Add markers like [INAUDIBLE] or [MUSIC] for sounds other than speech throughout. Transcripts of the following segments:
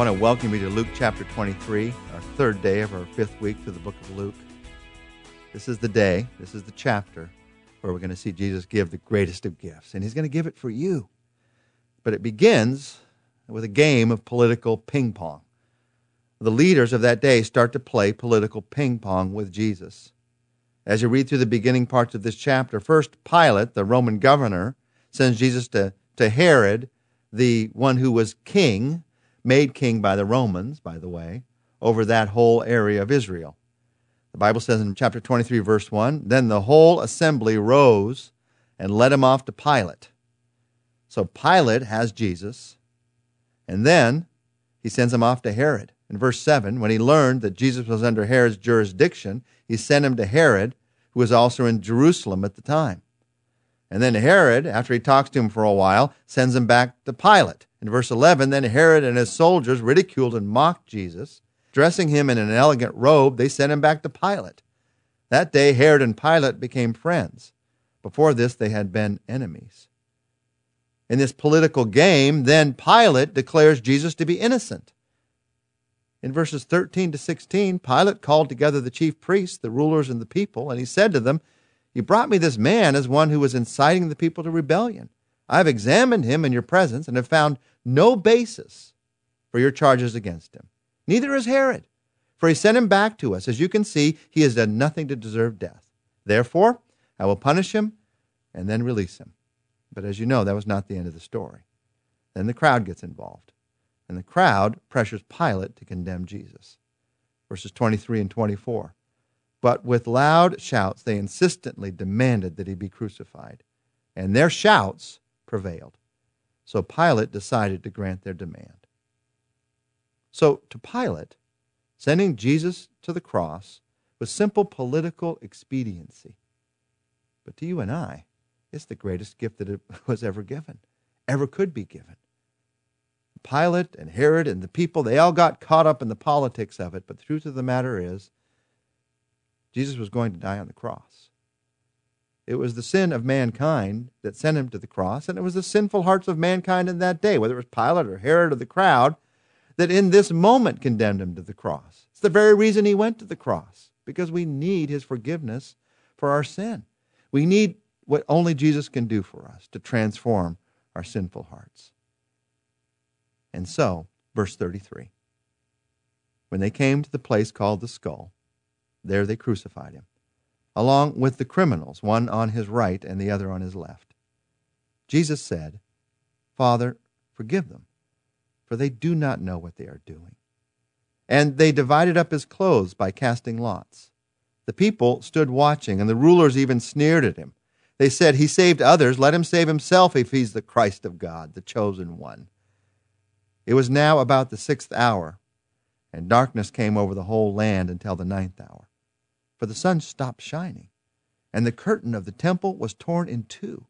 want to welcome you to Luke chapter 23, our third day of our fifth week through the book of Luke. This is the day, this is the chapter where we're going to see Jesus give the greatest of gifts, and he's going to give it for you. But it begins with a game of political ping pong. The leaders of that day start to play political ping pong with Jesus. As you read through the beginning parts of this chapter, first Pilate, the Roman governor, sends Jesus to, to Herod, the one who was king made king by the Romans, by the way, over that whole area of Israel. The Bible says in chapter 23, verse 1 Then the whole assembly rose and led him off to Pilate. So Pilate has Jesus, and then he sends him off to Herod. In verse 7, when he learned that Jesus was under Herod's jurisdiction, he sent him to Herod, who was also in Jerusalem at the time. And then Herod, after he talks to him for a while, sends him back to Pilate. In verse 11, then Herod and his soldiers ridiculed and mocked Jesus. Dressing him in an elegant robe, they sent him back to Pilate. That day, Herod and Pilate became friends. Before this, they had been enemies. In this political game, then Pilate declares Jesus to be innocent. In verses 13 to 16, Pilate called together the chief priests, the rulers, and the people, and he said to them, you brought me this man as one who was inciting the people to rebellion. I have examined him in your presence and have found no basis for your charges against him. Neither is Herod, for he sent him back to us. As you can see, he has done nothing to deserve death. Therefore, I will punish him and then release him. But as you know, that was not the end of the story. Then the crowd gets involved, and the crowd pressures Pilate to condemn Jesus. Verses 23 and 24. But with loud shouts, they insistently demanded that he be crucified. And their shouts prevailed. So Pilate decided to grant their demand. So, to Pilate, sending Jesus to the cross was simple political expediency. But to you and I, it's the greatest gift that [LAUGHS] was ever given, ever could be given. Pilate and Herod and the people, they all got caught up in the politics of it, but the truth of the matter is, Jesus was going to die on the cross. It was the sin of mankind that sent him to the cross, and it was the sinful hearts of mankind in that day, whether it was Pilate or Herod or the crowd, that in this moment condemned him to the cross. It's the very reason he went to the cross, because we need his forgiveness for our sin. We need what only Jesus can do for us to transform our sinful hearts. And so, verse 33 when they came to the place called the skull, there they crucified him, along with the criminals, one on his right and the other on his left. Jesus said, Father, forgive them, for they do not know what they are doing. And they divided up his clothes by casting lots. The people stood watching, and the rulers even sneered at him. They said, He saved others. Let him save himself if he's the Christ of God, the chosen one. It was now about the sixth hour, and darkness came over the whole land until the ninth hour for the sun stopped shining, and the curtain of the temple was torn in two.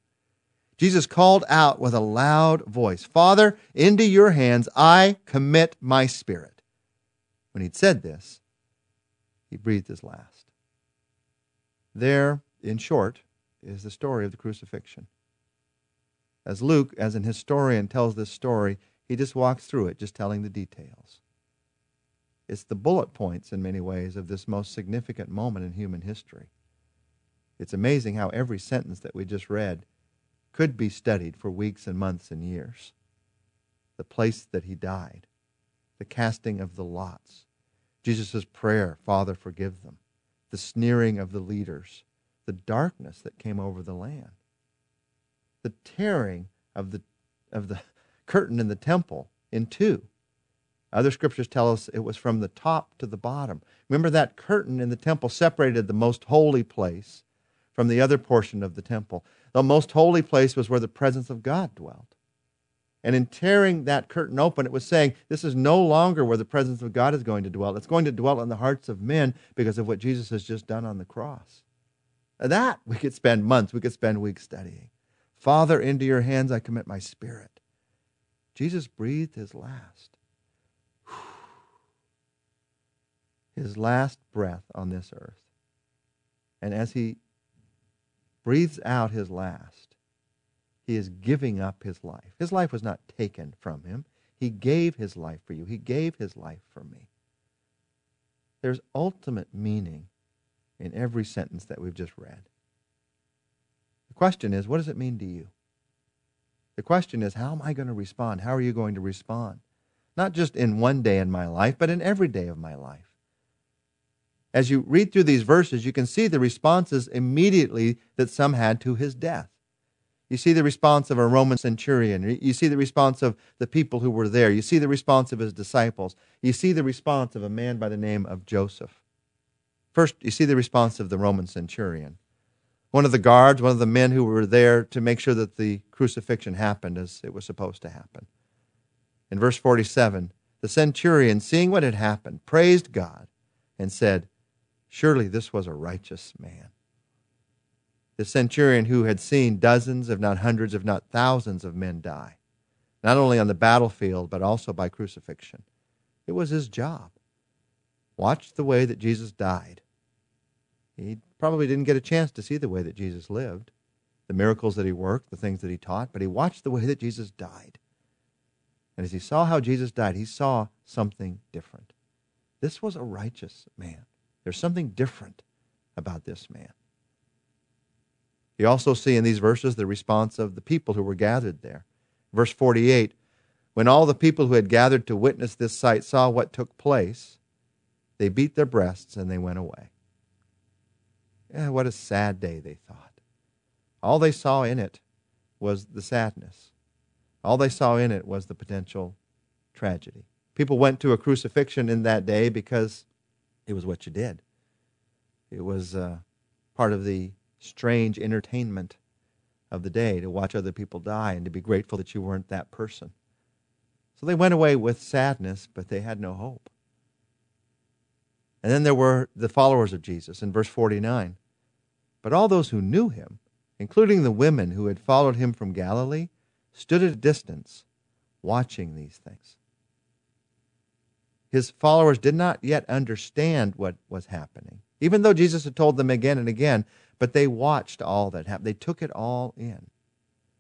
Jesus called out with a loud voice, Father, into your hands I commit my spirit. When he'd said this, he breathed his last. There, in short, is the story of the crucifixion. As Luke, as an historian, tells this story, he just walks through it, just telling the details. It's the bullet points, in many ways, of this most significant moment in human history. It's amazing how every sentence that we just read could be studied for weeks and months and years. The place that he died, the casting of the lots, Jesus' prayer, Father, forgive them, the sneering of the leaders, the darkness that came over the land, the tearing of the, of the [LAUGHS] curtain in the temple in two, other scriptures tell us it was from the top to the bottom. Remember that curtain in the temple separated the most holy place from the other portion of the temple. The most holy place was where the presence of God dwelt. And in tearing that curtain open, it was saying, this is no longer where the presence of God is going to dwell. It's going to dwell in the hearts of men because of what Jesus has just done on the cross. That we could spend months, we could spend weeks studying. Father, into your hands I commit my spirit. Jesus breathed his last. His last breath on this earth. And as he breathes out his last, he is giving up his life. His life was not taken from him, He gave his life for you. He gave his life for me. There's ultimate meaning in every sentence that we've just read. The question is, what does it mean to you? The question is, how am I going to respond? How are you going to respond? Not just in one day in my life, but in every day of my life. As you read through these verses, you can see the responses immediately that some had to his death. You see the response of a Roman centurion. You see the response of the people who were there. You see the response of his disciples. You see the response of a man by the name of Joseph. First, you see the response of the Roman centurion. One of the guards, one of the men who were there to make sure that the crucifixion happened as it was supposed to happen. In verse 47, the centurion, seeing what had happened, praised God and said, Surely this was a righteous man. The centurion who had seen dozens, if not hundreds, if not thousands of men die, not only on the battlefield, but also by crucifixion. It was his job. Watch the way that Jesus died. He probably didn't get a chance to see the way that Jesus lived, the miracles that he worked, the things that he taught, but he watched the way that Jesus died. And as he saw how Jesus died, he saw something different. This was a righteous man. There's something different about this man. You also see in these verses the response of the people who were gathered there. Verse 48 When all the people who had gathered to witness this sight saw what took place, they beat their breasts and they went away. Yeah, what a sad day, they thought. All they saw in it was the sadness. All they saw in it was the potential tragedy. People went to a crucifixion in that day because it was what you did. It was uh, part of the strange entertainment of the day to watch other people die and to be grateful that you weren't that person. So they went away with sadness, but they had no hope. And then there were the followers of Jesus in verse 49. But all those who knew him, including the women who had followed him from Galilee, stood at a distance watching these things. His followers did not yet understand what was happening, even though Jesus had told them again and again, but they watched all that happened. They took it all in.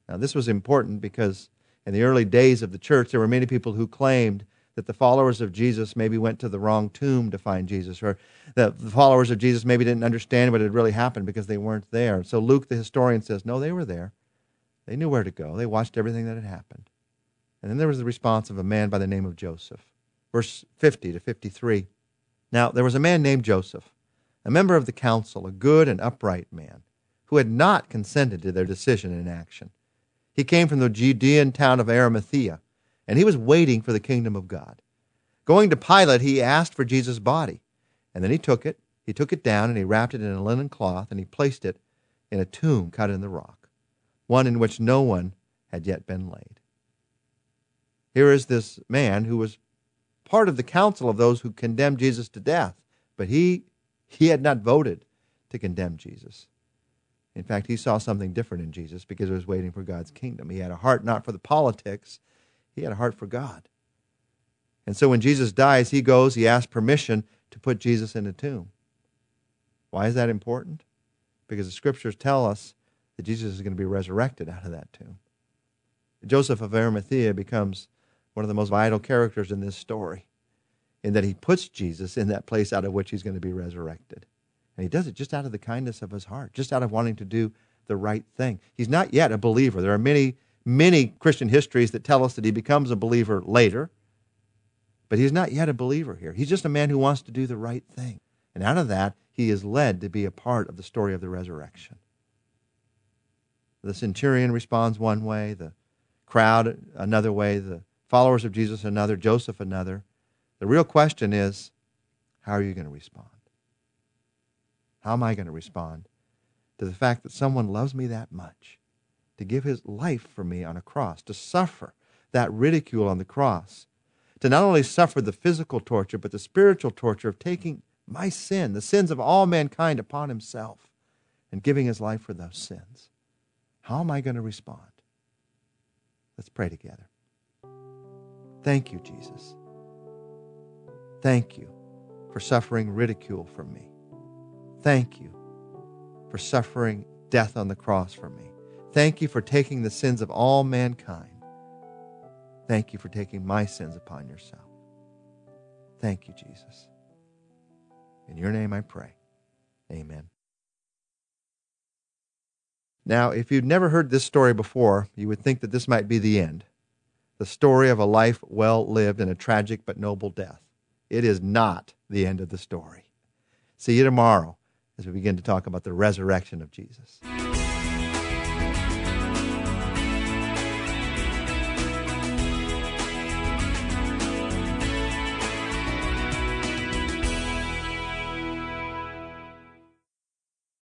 Now, this was important because in the early days of the church, there were many people who claimed that the followers of Jesus maybe went to the wrong tomb to find Jesus, or that the followers of Jesus maybe didn't understand what had really happened because they weren't there. So Luke, the historian, says, no, they were there. They knew where to go. They watched everything that had happened. And then there was the response of a man by the name of Joseph. Verse 50 to 53. Now, there was a man named Joseph, a member of the council, a good and upright man, who had not consented to their decision and action. He came from the Judean town of Arimathea, and he was waiting for the kingdom of God. Going to Pilate, he asked for Jesus' body, and then he took it. He took it down and he wrapped it in a linen cloth and he placed it in a tomb cut in the rock one in which no one had yet been laid. Here is this man who was part of the council of those who condemned Jesus to death, but he, he had not voted to condemn Jesus. In fact, he saw something different in Jesus because he was waiting for God's kingdom. He had a heart not for the politics, he had a heart for God. And so when Jesus dies, he goes, he asks permission to put Jesus in a tomb. Why is that important? Because the scriptures tell us that Jesus is going to be resurrected out of that tomb. Joseph of Arimathea becomes one of the most vital characters in this story in that he puts Jesus in that place out of which he's going to be resurrected. And he does it just out of the kindness of his heart, just out of wanting to do the right thing. He's not yet a believer. There are many, many Christian histories that tell us that he becomes a believer later, but he's not yet a believer here. He's just a man who wants to do the right thing. And out of that, he is led to be a part of the story of the resurrection. The centurion responds one way, the crowd another way, the followers of Jesus another, Joseph another. The real question is how are you going to respond? How am I going to respond to the fact that someone loves me that much, to give his life for me on a cross, to suffer that ridicule on the cross, to not only suffer the physical torture, but the spiritual torture of taking my sin, the sins of all mankind, upon himself and giving his life for those sins? How am I going to respond? Let's pray together. Thank you, Jesus. Thank you for suffering ridicule from me. Thank you for suffering death on the cross for me. Thank you for taking the sins of all mankind. Thank you for taking my sins upon yourself. Thank you, Jesus. In your name I pray. Amen. Now, if you'd never heard this story before, you would think that this might be the end the story of a life well lived and a tragic but noble death. It is not the end of the story. See you tomorrow as we begin to talk about the resurrection of Jesus.